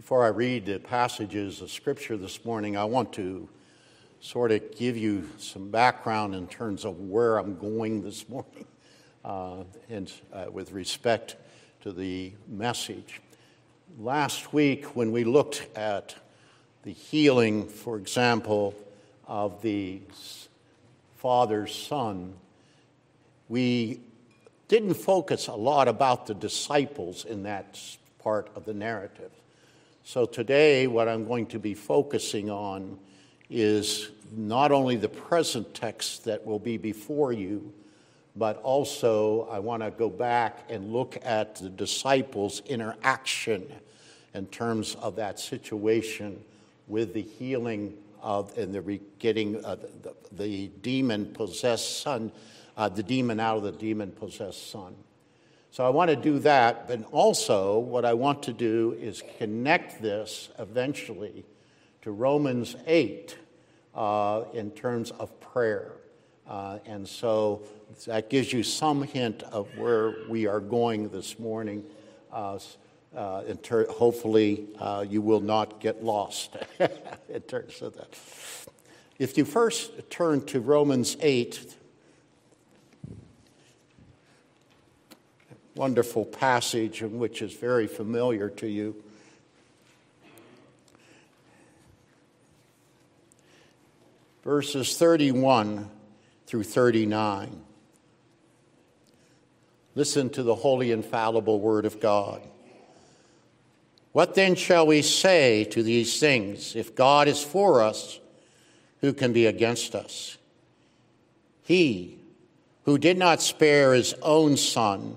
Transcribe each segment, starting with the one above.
Before I read the passages of Scripture this morning, I want to sort of give you some background in terms of where I'm going this morning uh, and uh, with respect to the message. Last week, when we looked at the healing, for example, of the father's son, we didn't focus a lot about the disciples in that part of the narrative. So today, what I'm going to be focusing on is not only the present text that will be before you, but also I want to go back and look at the disciples' interaction in terms of that situation with the healing of and the getting uh, the, the demon possessed son, uh, the demon out of the demon possessed son. So I want to do that, but also what I want to do is connect this eventually to Romans 8 uh, in terms of prayer. Uh, and so that gives you some hint of where we are going this morning. Uh, uh ter- hopefully, uh, you will not get lost in terms of that. If you first turn to Romans 8, wonderful passage and which is very familiar to you. Verses 31 through 39. Listen to the holy, infallible Word of God. What then shall we say to these things? If God is for us, who can be against us? He who did not spare his own son,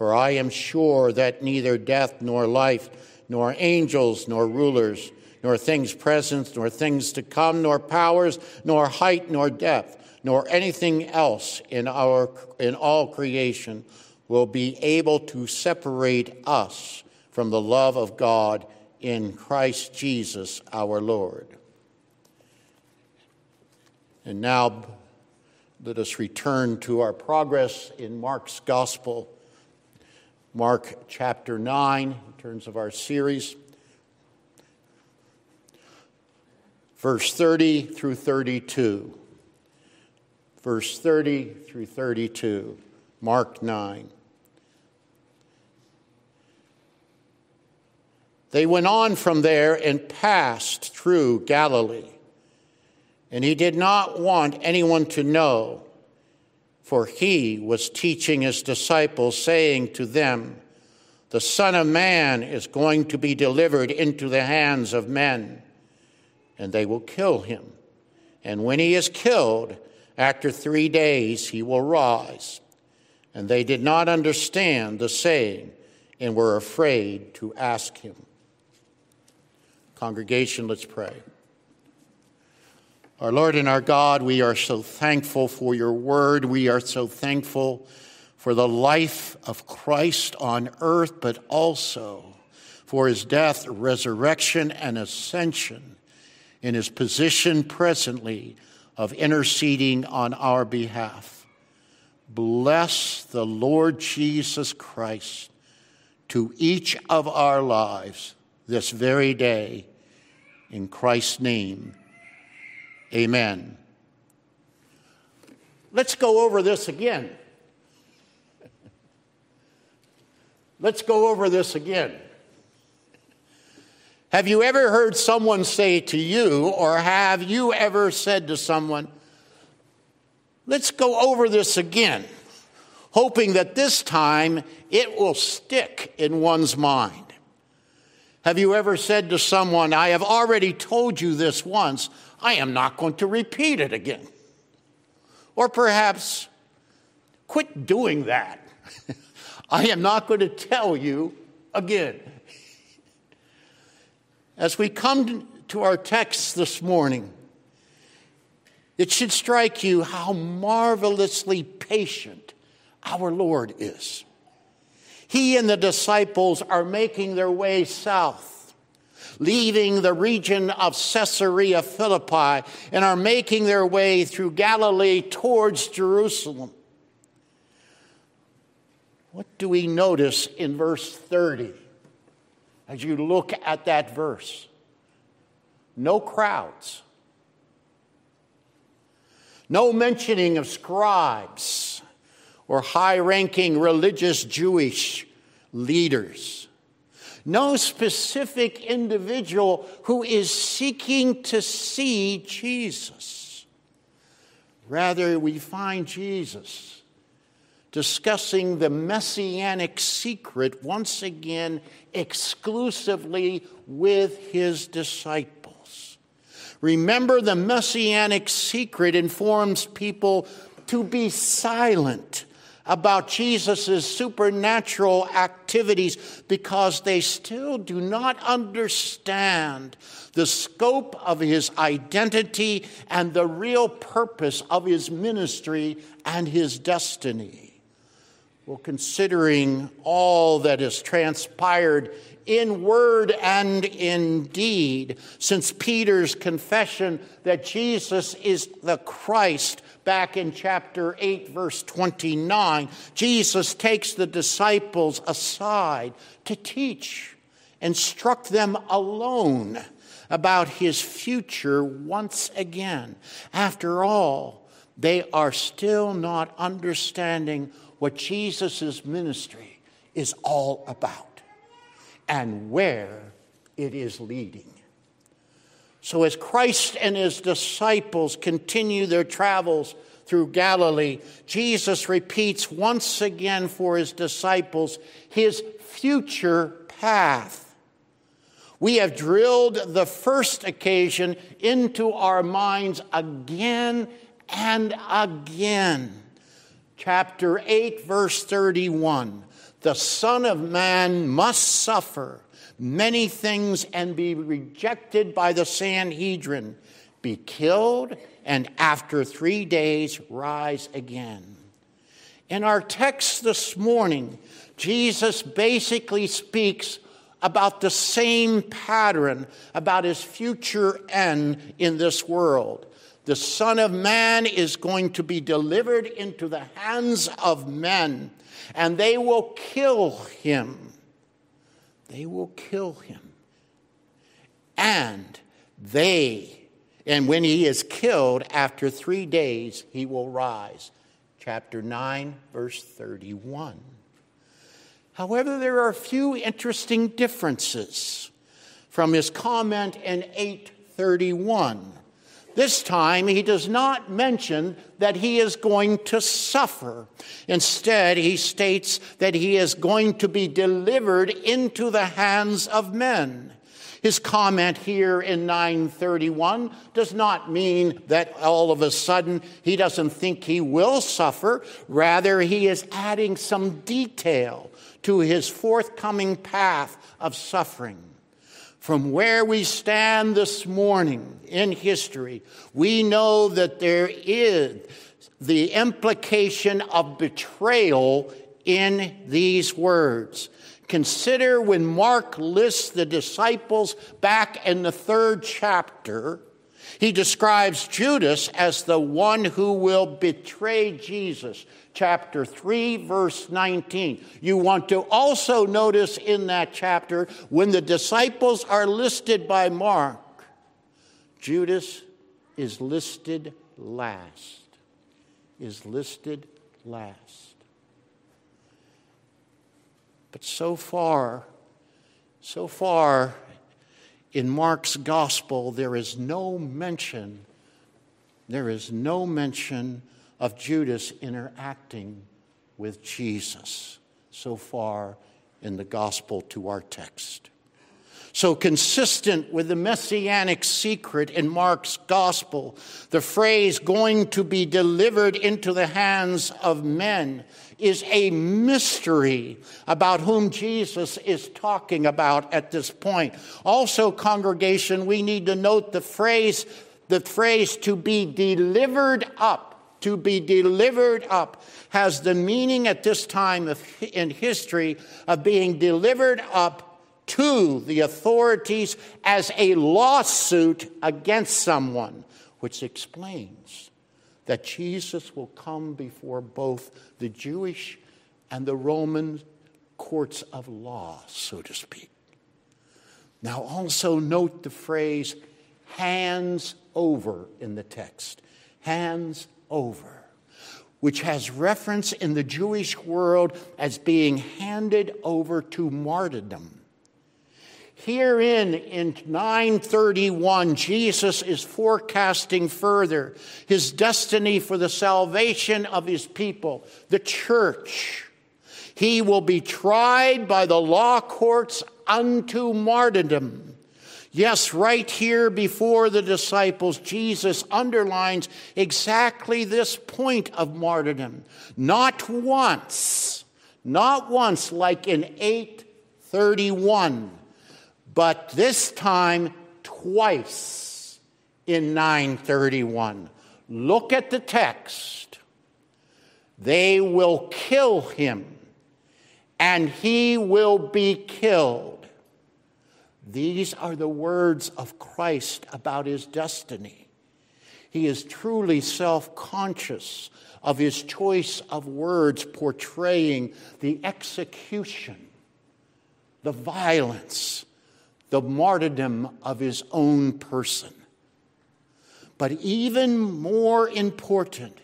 For I am sure that neither death nor life, nor angels nor rulers, nor things present, nor things to come, nor powers, nor height, nor depth, nor anything else in, our, in all creation will be able to separate us from the love of God in Christ Jesus our Lord. And now let us return to our progress in Mark's Gospel Mark chapter 9, in terms of our series, verse 30 through 32. Verse 30 through 32, Mark 9. They went on from there and passed through Galilee. And he did not want anyone to know for he was teaching his disciples, saying to them, The Son of Man is going to be delivered into the hands of men, and they will kill him. And when he is killed, after three days he will rise. And they did not understand the saying and were afraid to ask him. Congregation, let's pray. Our Lord and our God, we are so thankful for your word. We are so thankful for the life of Christ on earth, but also for his death, resurrection, and ascension in his position presently of interceding on our behalf. Bless the Lord Jesus Christ to each of our lives this very day. In Christ's name, Amen. Let's go over this again. Let's go over this again. Have you ever heard someone say to you, or have you ever said to someone, let's go over this again, hoping that this time it will stick in one's mind? Have you ever said to someone, I have already told you this once, I am not going to repeat it again? Or perhaps, quit doing that. I am not going to tell you again. As we come to our text this morning, it should strike you how marvelously patient our Lord is. He and the disciples are making their way south, leaving the region of Caesarea Philippi, and are making their way through Galilee towards Jerusalem. What do we notice in verse 30 as you look at that verse? No crowds, no mentioning of scribes or high ranking religious Jewish leaders. No specific individual who is seeking to see Jesus. Rather, we find Jesus discussing the messianic secret once again exclusively with his disciples. Remember, the messianic secret informs people to be silent about Jesus' supernatural activities because they still do not understand the scope of his identity and the real purpose of his ministry and his destiny. Well, considering all that has transpired in word and in deed, since Peter's confession that Jesus is the Christ back in chapter 8, verse 29, Jesus takes the disciples aside to teach, instruct them alone about his future once again. After all, they are still not understanding what Jesus' ministry is all about and where it is leading. So, as Christ and his disciples continue their travels through Galilee, Jesus repeats once again for his disciples his future path. We have drilled the first occasion into our minds again and again chapter 8, verse 31. The Son of Man must suffer many things and be rejected by the Sanhedrin, be killed, and after three days rise again. In our text this morning, Jesus basically speaks about the same pattern about his future end in this world the Son of Man is going to be delivered into the hands of men, and they will kill him. They will kill him. And they, and when he is killed, after three days, he will rise. Chapter 9, verse 31. However, there are a few interesting differences from his comment in 831. This time, he does not mention that he is going to suffer. Instead, he states that he is going to be delivered into the hands of men. His comment here in 931 does not mean that all of a sudden he doesn't think he will suffer. Rather, he is adding some detail to his forthcoming path of suffering. From where we stand this morning in history, we know that there is the implication of betrayal in these words. Consider when Mark lists the disciples back in the third chapter, he describes Judas as the one who will betray Jesus chapter 3, verse 19. You want to also notice in that chapter when the disciples are listed by Mark, Judas is listed last. Is listed last. But so far, so far in Mark's gospel, there is no mention, there is no mention of Judas interacting with Jesus so far in the gospel to our text. So, consistent with the messianic secret in Mark's gospel, the phrase going to be delivered into the hands of men is a mystery about whom Jesus is talking about at this point. Also, congregation, we need to note the phrase, the phrase to be delivered up to be delivered up has the meaning at this time of, in history of being delivered up to the authorities as a lawsuit against someone, which explains that Jesus will come before both the Jewish and the Roman courts of law, so to speak. Now, also note the phrase hands over in the text. Hands over, which has reference in the Jewish world as being handed over to martyrdom. Herein in 931, Jesus is forecasting further his destiny for the salvation of his people, the church. He will be tried by the law courts unto martyrdom. Yes, right here before the disciples, Jesus underlines exactly this point of martyrdom. Not once, not once like in 831 but this time twice in 931. Look at the text. They will kill him, and he will be killed. These are the words of Christ about his destiny. He is truly self conscious of his choice of words portraying the execution, the violence, the martyrdom of his own person. But even more important,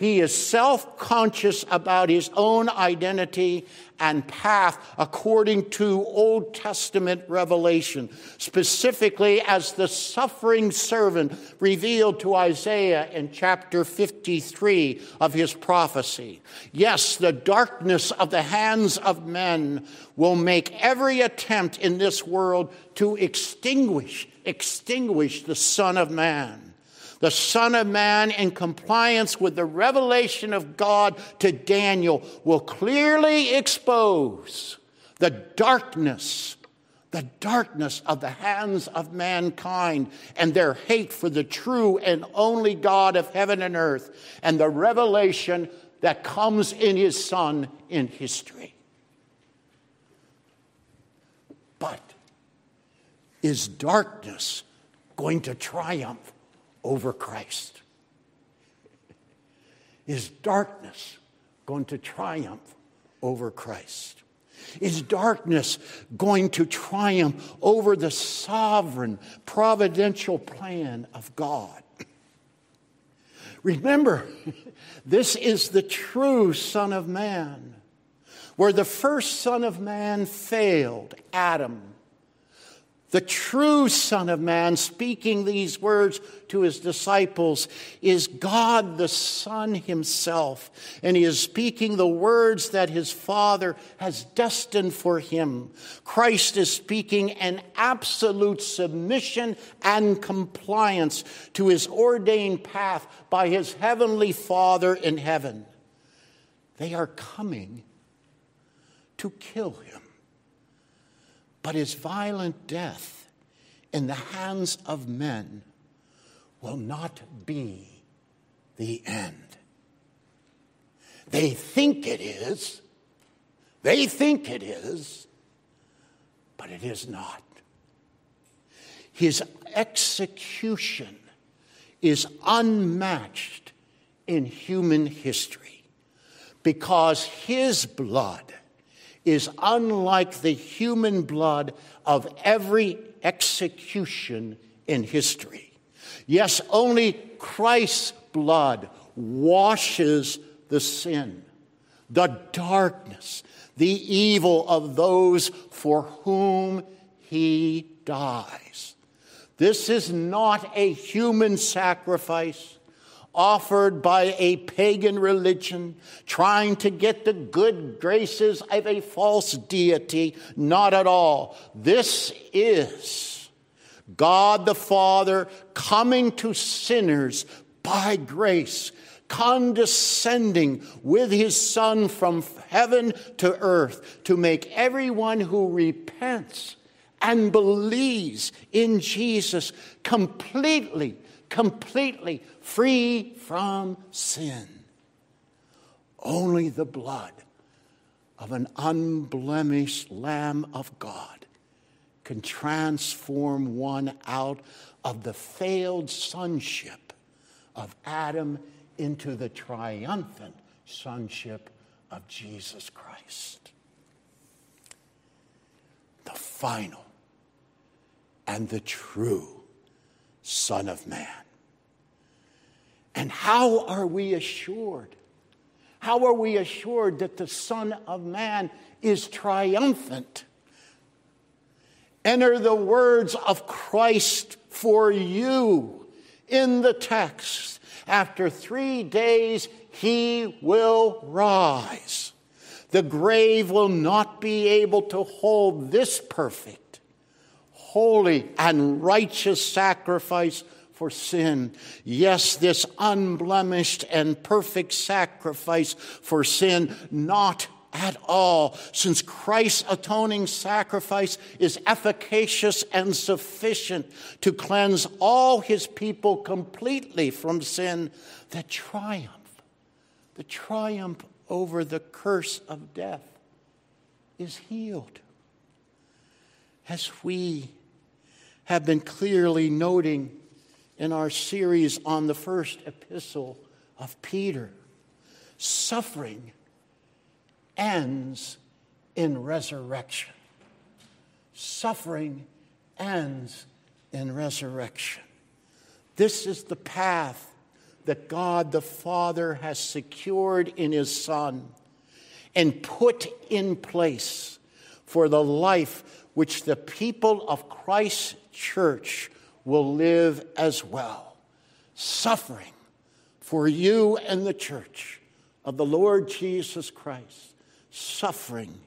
he is self conscious about his own identity and path according to Old Testament revelation, specifically as the suffering servant revealed to Isaiah in chapter 53 of his prophecy. Yes, the darkness of the hands of men will make every attempt in this world to extinguish, extinguish the Son of Man the Son of Man, in compliance with the revelation of God to Daniel, will clearly expose the darkness, the darkness of the hands of mankind and their hate for the true and only God of heaven and earth, and the revelation that comes in his Son in history. But is darkness going to triumph over Christ? Is darkness going to triumph over Christ? Is darkness going to triumph over the sovereign, providential plan of God? Remember, this is the true Son of Man. Where the first Son of Man failed, Adam, the true Son of Man, speaking these words to his disciples, is God the Son himself. And he is speaking the words that his Father has destined for him. Christ is speaking an absolute submission and compliance to his ordained path by his heavenly Father in heaven. They are coming to kill him. But his violent death in the hands of men will not be the end. They think it is. They think it is, but it is not. His execution is unmatched in human history because his blood is unlike the human blood of every execution in history. Yes, only Christ's blood washes the sin, the darkness, the evil of those for whom he dies. This is not a human sacrifice offered by a pagan religion trying to get the good graces of a false deity. Not at all. This is God the Father coming to sinners by grace, condescending with his Son from heaven to earth to make everyone who repents and believes in Jesus completely, completely free from sin. Only the blood of an unblemished Lamb of God can transform one out of the failed sonship of Adam into the triumphant sonship of Jesus Christ. The final and the true Son of Man. And how are we assured? How are we assured that the Son of Man is triumphant? Enter the words of Christ for you in the text. After three days, he will rise. The grave will not be able to hold this perfect, holy, and righteous sacrifice for sin. Yes, this unblemished and perfect sacrifice for sin, not at all, since Christ's atoning sacrifice is efficacious and sufficient to cleanse all his people completely from sin, the triumph, the triumph over the curse of death is healed. As we have been clearly noting in our series on the first epistle of Peter. Suffering ends in resurrection. Suffering ends in resurrection. This is the path that God the Father has secured in His Son and put in place for the life which the people of Christ's church will live as well, suffering for you and the church of the Lord Jesus Christ. Suffering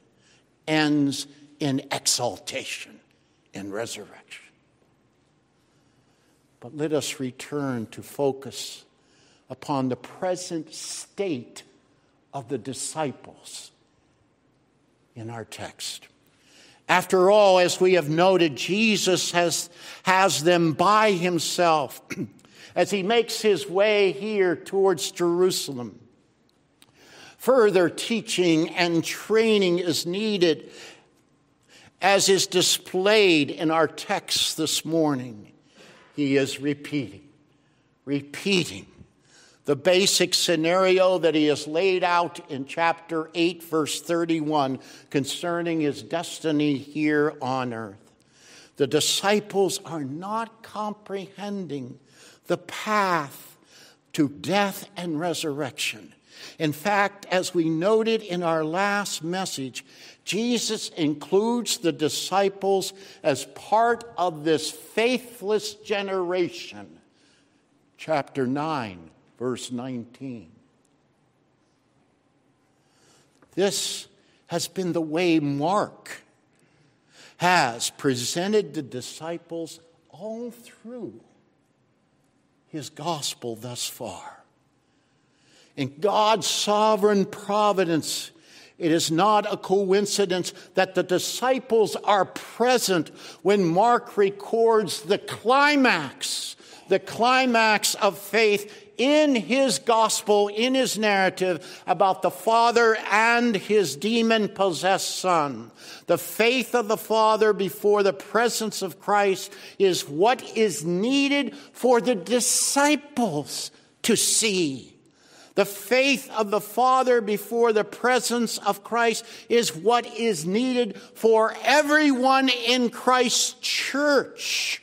ends in exaltation, in resurrection. But let us return to focus upon the present state of the disciples in our text. After all, as we have noted, Jesus has, has them by himself as he makes his way here towards Jerusalem. Further teaching and training is needed, as is displayed in our text this morning. He is repeating, repeating the basic scenario that he has laid out in chapter 8, verse 31, concerning his destiny here on earth. The disciples are not comprehending the path to death and resurrection. In fact, as we noted in our last message, Jesus includes the disciples as part of this faithless generation. Chapter 9, verse 19. This has been the way Mark has presented the disciples all through his gospel thus far. In God's sovereign providence, it is not a coincidence that the disciples are present when Mark records the climax, the climax of faith in his gospel, in his narrative about the Father and his demon possessed Son. The faith of the Father before the presence of Christ is what is needed for the disciples to see. The faith of the Father before the presence of Christ is what is needed for everyone in Christ's church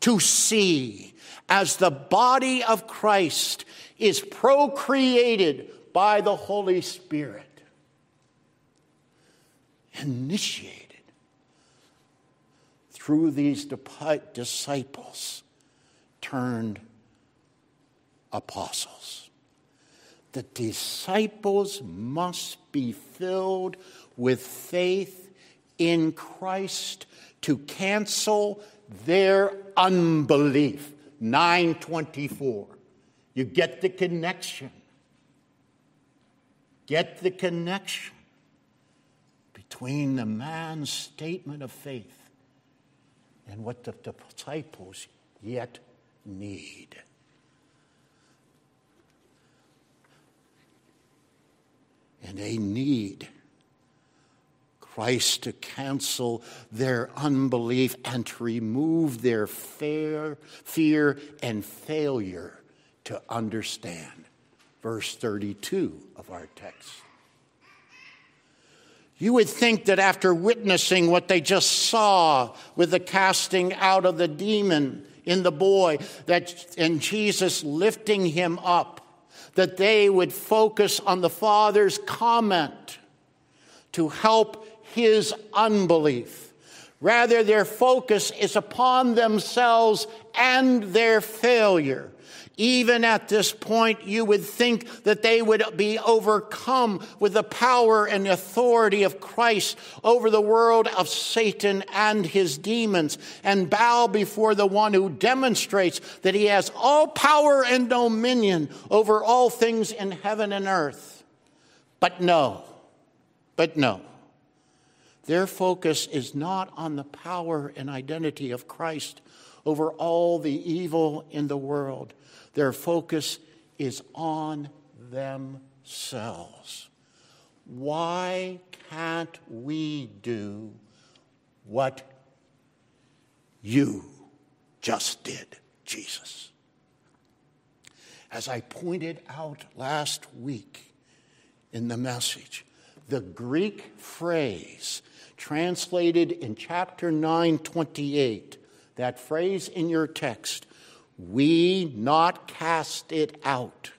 to see as the body of Christ is procreated by the Holy Spirit, initiated through these disciples turned apostles. The disciples must be filled with faith in Christ to cancel their unbelief. 924. You get the connection. Get the connection between the man's statement of faith and what the disciples yet need. And they need Christ to cancel their unbelief and to remove their fear, fear and failure to understand. Verse 32 of our text. You would think that after witnessing what they just saw with the casting out of the demon in the boy, that and Jesus lifting him up, that they would focus on the Father's comment to help his unbelief. Rather, their focus is upon themselves and their failure. Even at this point, you would think that they would be overcome with the power and authority of Christ over the world of Satan and his demons and bow before the one who demonstrates that he has all power and dominion over all things in heaven and earth. But no, but no. Their focus is not on the power and identity of Christ over all the evil in the world. Their focus is on themselves. Why can't we do what you just did, Jesus? As I pointed out last week in the message, the Greek phrase translated in chapter 9, 28, that phrase in your text, we not cast it out,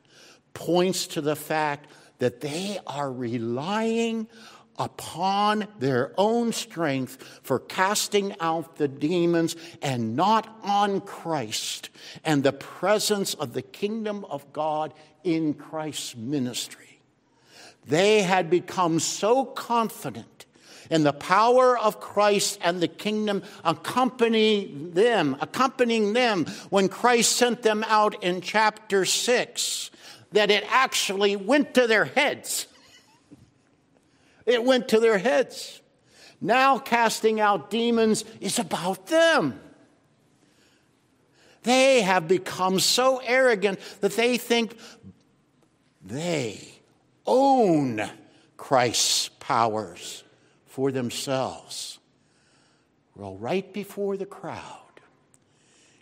points to the fact that they are relying upon their own strength for casting out the demons and not on Christ and the presence of the kingdom of God in Christ's ministry. They had become so confident in the power of Christ and the kingdom accompanying them, accompanying them when Christ sent them out in chapter 6, that it actually went to their heads. It went to their heads. Now, casting out demons is about them. They have become so arrogant that they think they own Christ's powers for themselves. Well, right before the crowd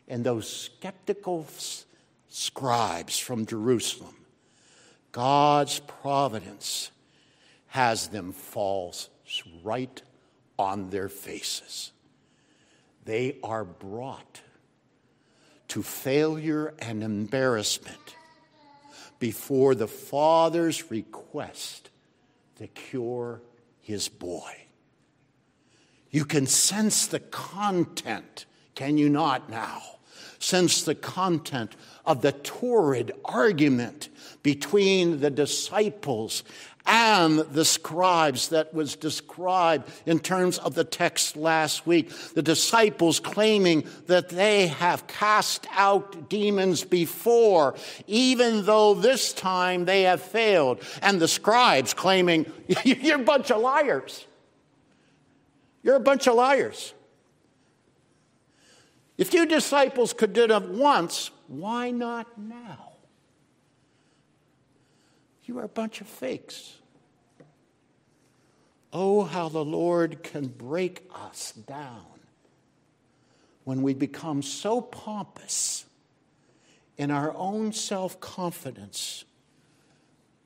and those skeptical scribes from Jerusalem, God's providence has them fall right on their faces. They are brought to failure and embarrassment before the Father's request to cure his boy. You can sense the content, can you not now? Sense the content of the torrid argument between the disciples and the scribes that was described in terms of the text last week. The disciples claiming that they have cast out demons before, even though this time they have failed. And the scribes claiming, You're a bunch of liars. You're a bunch of liars. If you disciples could do it once, why not now? You are a bunch of fakes. Oh, how the Lord can break us down when we become so pompous in our own self confidence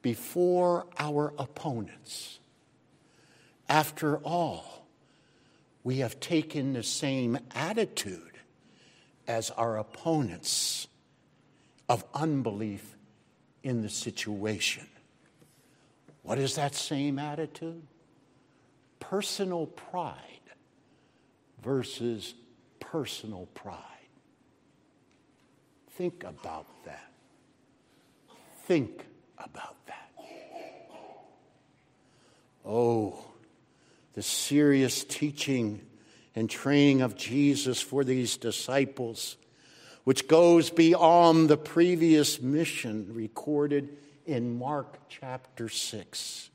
before our opponents. After all, we have taken the same attitude as our opponents of unbelief in the situation. What is that same attitude? Personal pride versus personal pride. Think about that. Think about that. Oh, the serious teaching and training of Jesus for these disciples, which goes beyond the previous mission recorded in Mark chapter 6.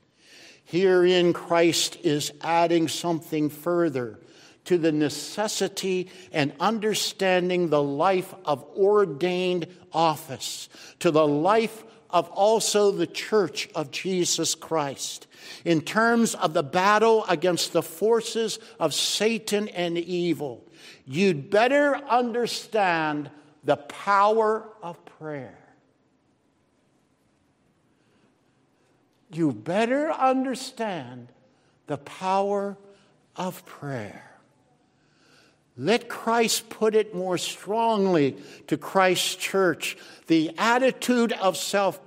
Herein, Christ is adding something further to the necessity and understanding the life of ordained office, to the life of also the church of Jesus Christ. In terms of the battle against the forces of Satan and evil, you'd better understand the power of prayer. You better understand the power of prayer. Let Christ put it more strongly to Christ's church. The attitude of self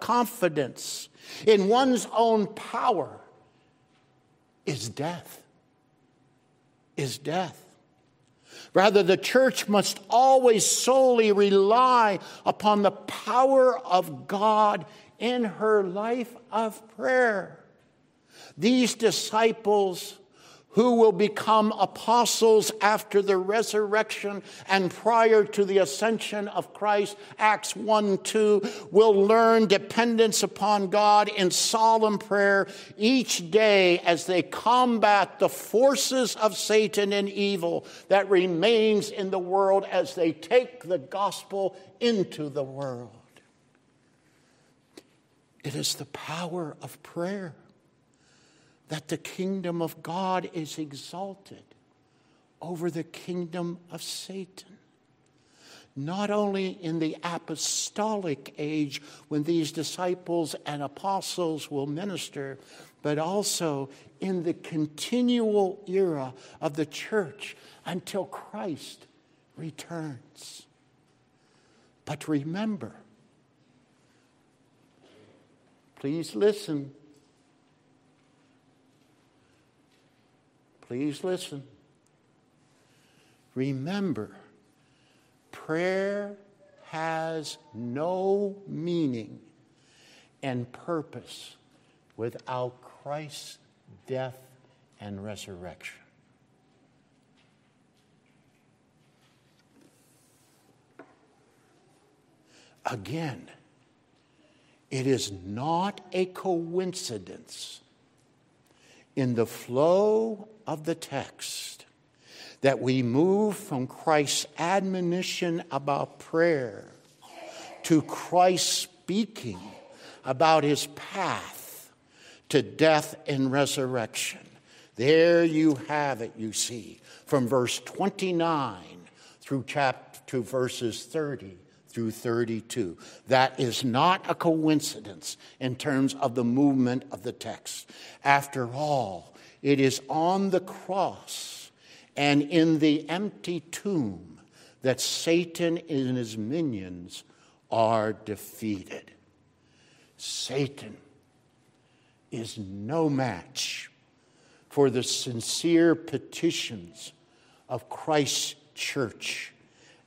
confidence in one's own power is death. Is death. Rather, the church must always solely rely upon the power of God in her life of prayer. These disciples who will become apostles after the resurrection and prior to the ascension of Christ, Acts 1 2, will learn dependence upon God in solemn prayer each day as they combat the forces of Satan and evil that remains in the world as they take the gospel into the world. It is the power of prayer that the kingdom of God is exalted over the kingdom of Satan. Not only in the apostolic age when these disciples and apostles will minister, but also in the continual era of the church until Christ returns. But remember, please listen Please listen. Remember, prayer has no meaning and purpose without Christ's death and resurrection. Again, it is not a coincidence in the flow of the text that we move from Christ's admonition about prayer to Christ speaking about his path to death and resurrection. There you have it, you see, from verse 29 through chapter to verses 30 through 32. That is not a coincidence in terms of the movement of the text. After all, it is on the cross and in the empty tomb that Satan and his minions are defeated. Satan is no match for the sincere petitions of Christ's church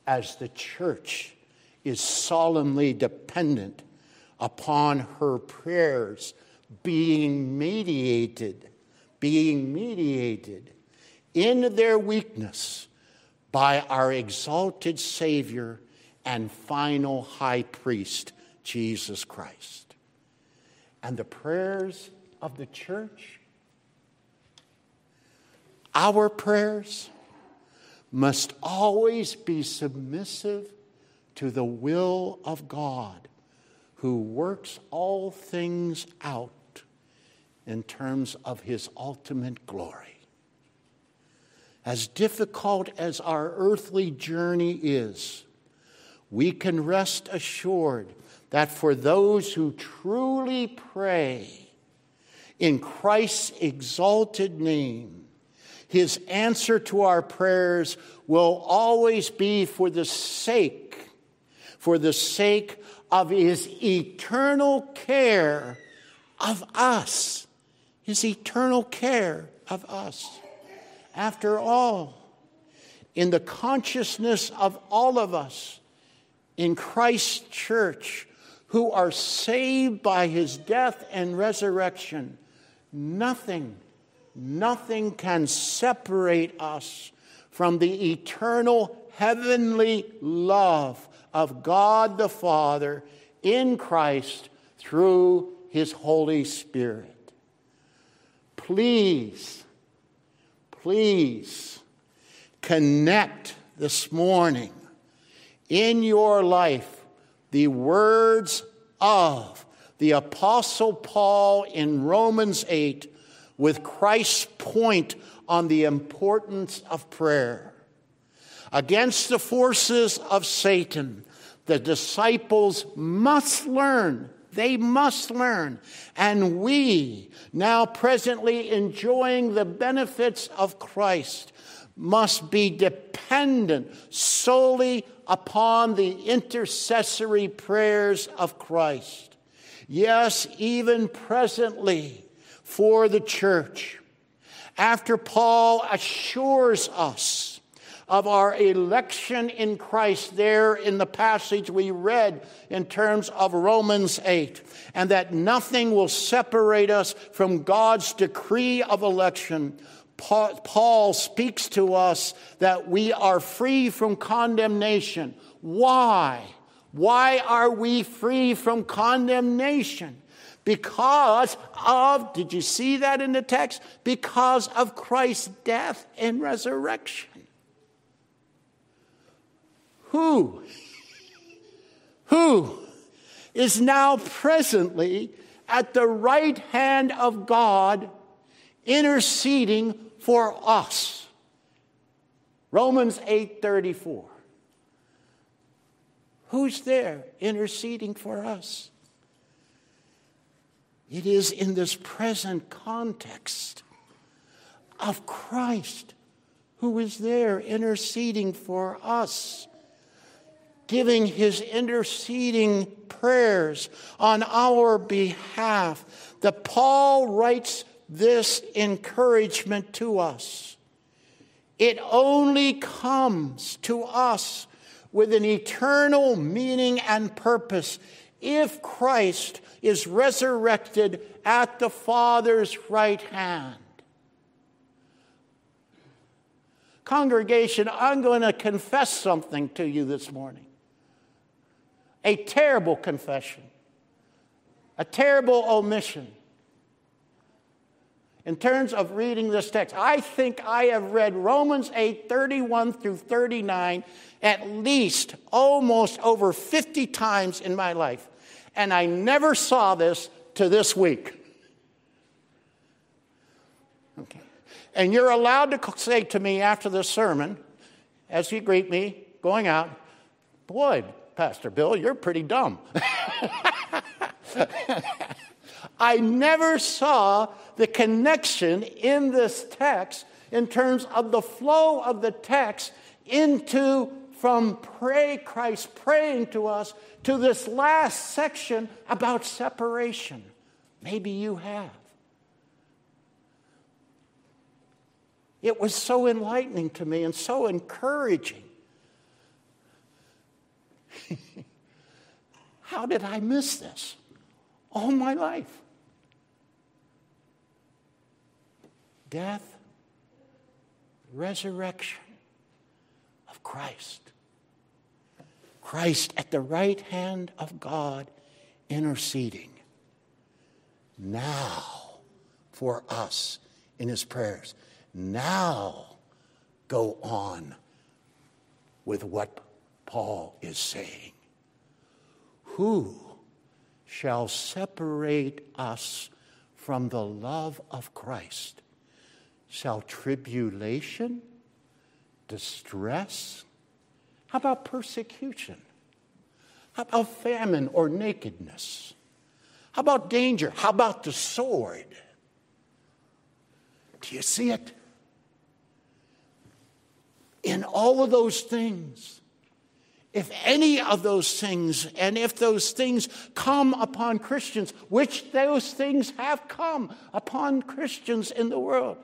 as the church is solemnly dependent upon her prayers being mediated being mediated in their weakness by our exalted Savior and final high priest, Jesus Christ. And the prayers of the church, our prayers, must always be submissive to the will of God, who works all things out in terms of his ultimate glory. As difficult as our earthly journey is, we can rest assured that for those who truly pray in Christ's exalted name, his answer to our prayers will always be for the sake, for the sake of his eternal care of us his eternal care of us. After all, in the consciousness of all of us in Christ's church who are saved by his death and resurrection, nothing, nothing can separate us from the eternal heavenly love of God the Father in Christ through his Holy Spirit. Please, please connect this morning in your life the words of the Apostle Paul in Romans 8 with Christ's point on the importance of prayer. Against the forces of Satan, the disciples must learn. They must learn. And we, now presently enjoying the benefits of Christ, must be dependent solely upon the intercessory prayers of Christ. Yes, even presently for the church. After Paul assures us of our election in Christ there in the passage we read in terms of Romans 8, and that nothing will separate us from God's decree of election, Paul speaks to us that we are free from condemnation. Why? Why are we free from condemnation? Because of, did you see that in the text? Because of Christ's death and resurrection. Who? Who is now presently at the right hand of God interceding for us. Romans 8:34. Who's there interceding for us? It is in this present context of Christ who is there interceding for us, giving his interceding prayers on our behalf. That Paul writes this encouragement to us. It only comes to us with an eternal meaning and purpose if Christ is resurrected at the Father's right hand. Congregation, I'm going to confess something to you this morning. A terrible confession, a terrible omission in terms of reading this text. I think I have read Romans 8 31 through 39 at least almost over 50 times in my life. And I never saw this to this week. Okay. And you're allowed to say to me after the sermon, as you greet me going out, Boy, Pastor Bill, you're pretty dumb. I never saw the connection in this text in terms of the flow of the text into from pray Christ praying to us to this last section about separation. Maybe you have. It was so enlightening to me and so encouraging. How did I miss this all my life? death, resurrection of Christ. Christ at the right hand of God interceding now for us in his prayers. Now go on with what Paul is saying. Who shall separate us from the love of Christ? shall tribulation, distress? How about persecution? How about famine or nakedness? How about danger? How about the sword? Do you see it? In all of those things, if any of those things, and if those things come upon Christians, which those things have come upon Christians in the world,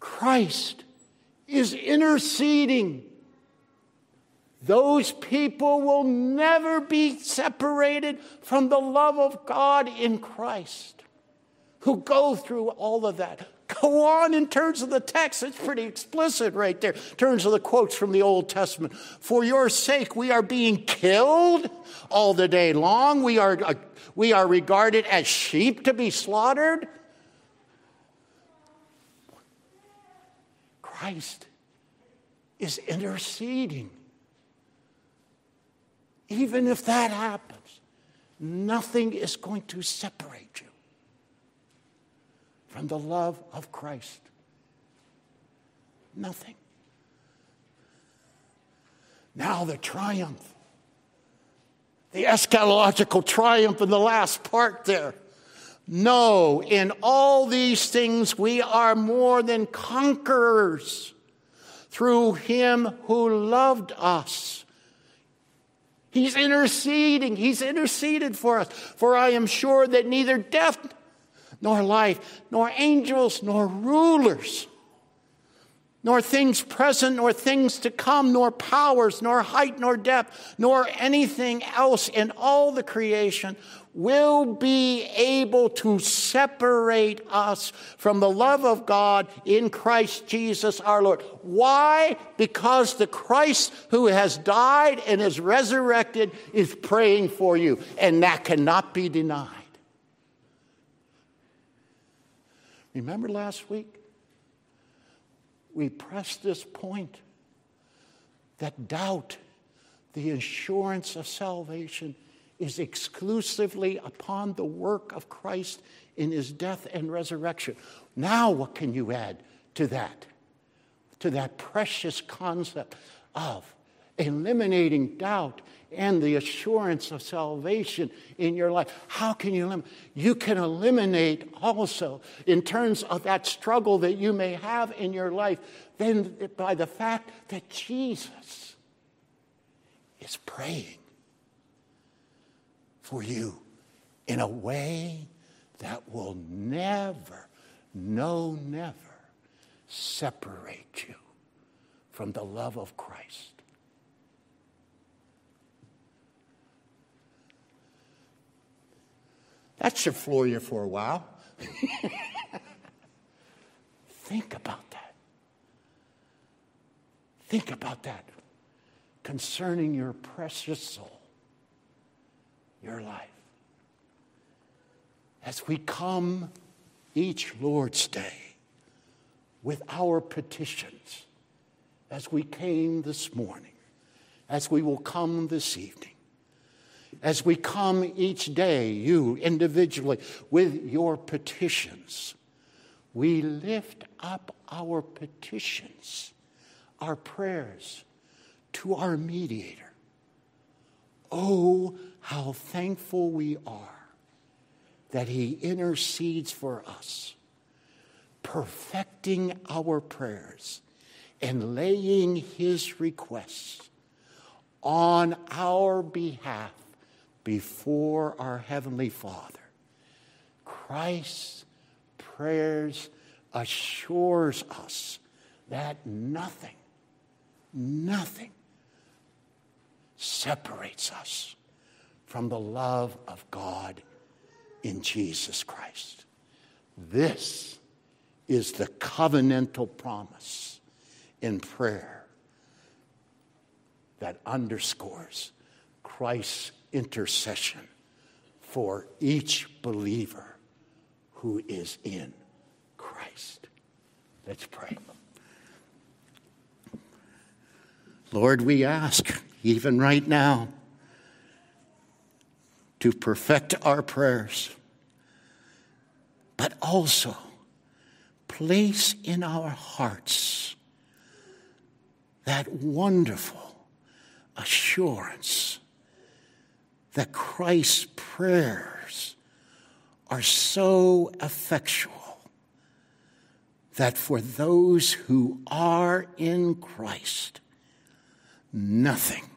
Christ is interceding. Those people will never be separated from the love of God in Christ who go through all of that. Go on in terms of the text. It's pretty explicit right there. In terms of the quotes from the Old Testament. For your sake, we are being killed all the day long. We are, uh, we are regarded as sheep to be slaughtered. Christ is interceding. Even if that happens, nothing is going to separate you from the love of Christ. Nothing. Now, the triumph, the eschatological triumph in the last part there. No, in all these things we are more than conquerors through him who loved us. He's interceding. He's interceded for us. For I am sure that neither death nor life, nor angels, nor rulers, nor things present, nor things to come, nor powers, nor height, nor depth, nor anything else in all the creation will be able to separate us from the love of God in Christ Jesus our Lord. Why? Because the Christ who has died and is resurrected is praying for you, and that cannot be denied. Remember last week? We pressed this point that doubt, the assurance of salvation, is exclusively upon the work of Christ in his death and resurrection. Now, what can you add to that? To that precious concept of eliminating doubt and the assurance of salvation in your life. How can you eliminate? You can eliminate also, in terms of that struggle that you may have in your life, then by the fact that Jesus is praying for you in a way that will never, no, never separate you from the love of Christ. That should floor you for a while. Think about that. Think about that concerning your precious soul, your life. As we come each Lord's Day with our petitions, as we came this morning, as we will come this evening, as we come each day, you individually, with your petitions, we lift up our petitions, our prayers to our mediator. Oh, how thankful we are that he intercedes for us, perfecting our prayers and laying his requests on our behalf before our Heavenly Father. Christ's prayers assures us that nothing, nothing separates us from the love of God in Jesus Christ. This is the covenantal promise in prayer that underscores Christ's intercession for each believer who is in Christ. Let's pray. Lord, we ask, even right now, to perfect our prayers, but also place in our hearts that wonderful assurance that Christ's prayers are so effectual that for those who are in Christ, nothing,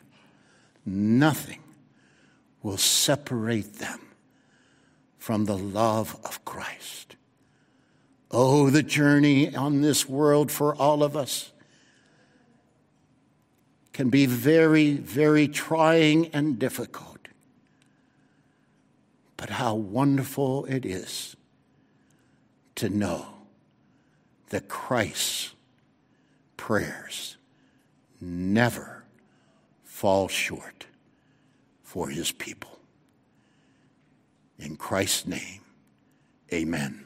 nothing will separate them from the love of Christ. Oh, the journey on this world for all of us can be very, very trying and difficult. But how wonderful it is to know that Christ's prayers never fall short for his people. In Christ's name, amen.